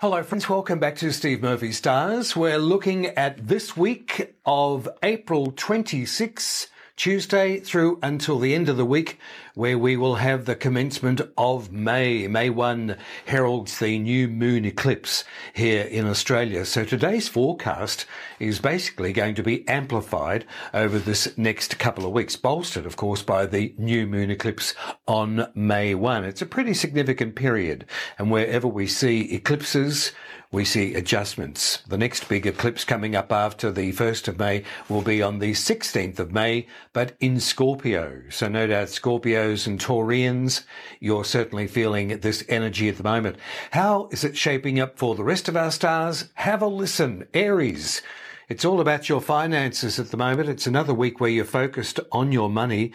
Hello, friends. Welcome back to Steve Murphy Stars. We're looking at this week of April 26, Tuesday through until the end of the week, where we will have the commencement of May. May 1 heralds the new moon eclipse here in Australia. So today's forecast is basically going to be amplified over this next couple of weeks, bolstered, of course, by the new moon eclipse on May 1. It's a pretty significant period. And wherever we see eclipses, we see adjustments. The next big eclipse coming up after the 1st of May will be on the 16th of May, but in Scorpio. So no doubt Scorpios and Taurians, you're certainly feeling this energy at the moment. How is it shaping up for the rest of our stars? Have a listen. Aries. It's all about your finances at the moment. It's another week where you're focused on your money,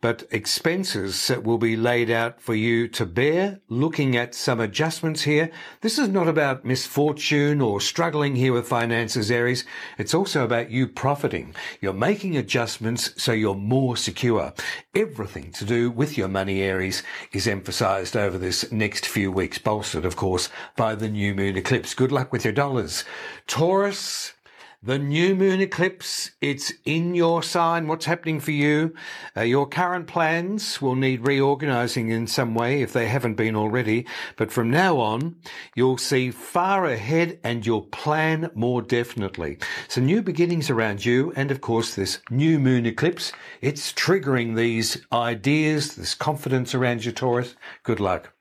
but expenses will be laid out for you to bear. Looking at some adjustments here. This is not about misfortune or struggling here with finances, Aries. It's also about you profiting. You're making adjustments so you're more secure. Everything to do with your money, Aries, is emphasized over this next few weeks, bolstered, of course, by the new moon eclipse. Good luck with your dollars. Taurus. The new moon eclipse, it's in your sign. What's happening for you? Uh, your current plans will need reorganizing in some way if they haven't been already. But from now on, you'll see far ahead and you'll plan more definitely. So new beginnings around you. And of course, this new moon eclipse, it's triggering these ideas, this confidence around you, Taurus. Good luck.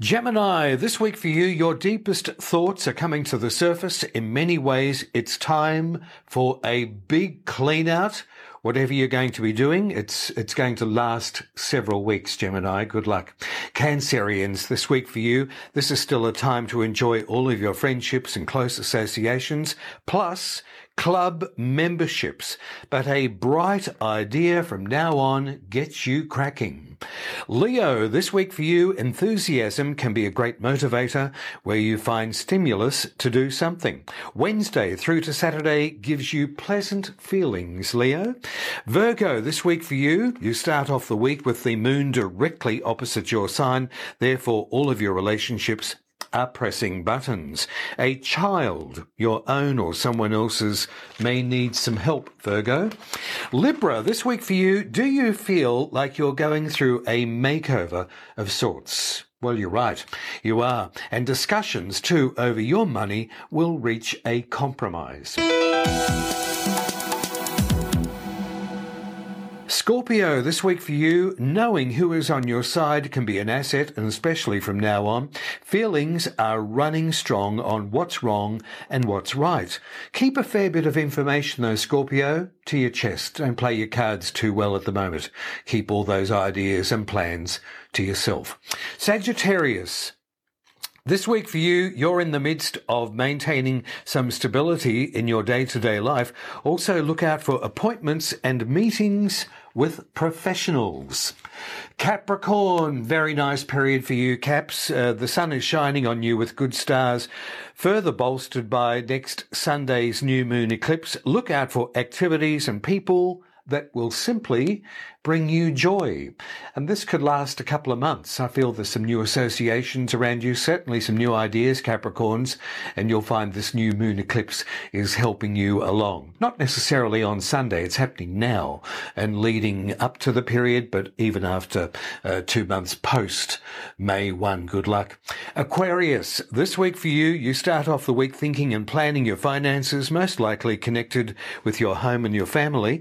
Gemini, this week for you, your deepest thoughts are coming to the surface. In many ways, it's time for a big clean out. Whatever you're going to be doing, it's, it's going to last several weeks, Gemini. Good luck. Cancerians, this week for you, this is still a time to enjoy all of your friendships and close associations. Plus, club memberships, but a bright idea from now on gets you cracking. Leo, this week for you, enthusiasm can be a great motivator where you find stimulus to do something. Wednesday through to Saturday gives you pleasant feelings, Leo. Virgo, this week for you, you start off the week with the moon directly opposite your sign. Therefore, all of your relationships are pressing buttons. A child, your own or someone else's, may need some help, Virgo. Libra, this week for you, do you feel like you're going through a makeover of sorts? Well, you're right. You are. And discussions too over your money will reach a compromise. Scorpio, this week for you, knowing who is on your side can be an asset, and especially from now on. Feelings are running strong on what's wrong and what's right. Keep a fair bit of information though, Scorpio, to your chest. Don't play your cards too well at the moment. Keep all those ideas and plans to yourself. Sagittarius, this week for you, you're in the midst of maintaining some stability in your day to day life. Also look out for appointments and meetings with professionals. Capricorn, very nice period for you, Caps. Uh, the sun is shining on you with good stars, further bolstered by next Sunday's new moon eclipse. Look out for activities and people that will simply bring you joy. And this could last a couple of months. I feel there's some new associations around you, certainly some new ideas, Capricorns, and you'll find this new moon eclipse is helping you along. Not necessarily on Sunday, it's happening now and leading up to the period, but even after uh, two months post May 1. Good luck. Aquarius, this week for you, you start off the week thinking and planning your finances, most likely connected with your home and your family.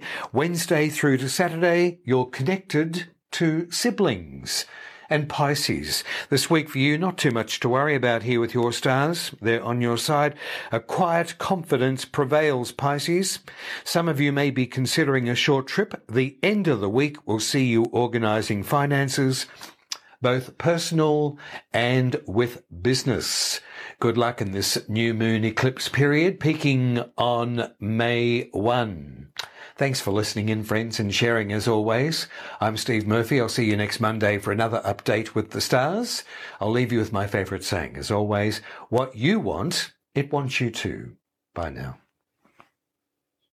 Wednesday through to Saturday, you're connected to siblings. And Pisces, this week for you, not too much to worry about here with your stars. They're on your side. A quiet confidence prevails, Pisces. Some of you may be considering a short trip. The end of the week will see you organizing finances, both personal and with business. Good luck in this new moon eclipse period, peaking on May 1. Thanks for listening in, friends, and sharing as always. I'm Steve Murphy. I'll see you next Monday for another update with the stars. I'll leave you with my favorite saying, as always, what you want, it wants you too. Bye now.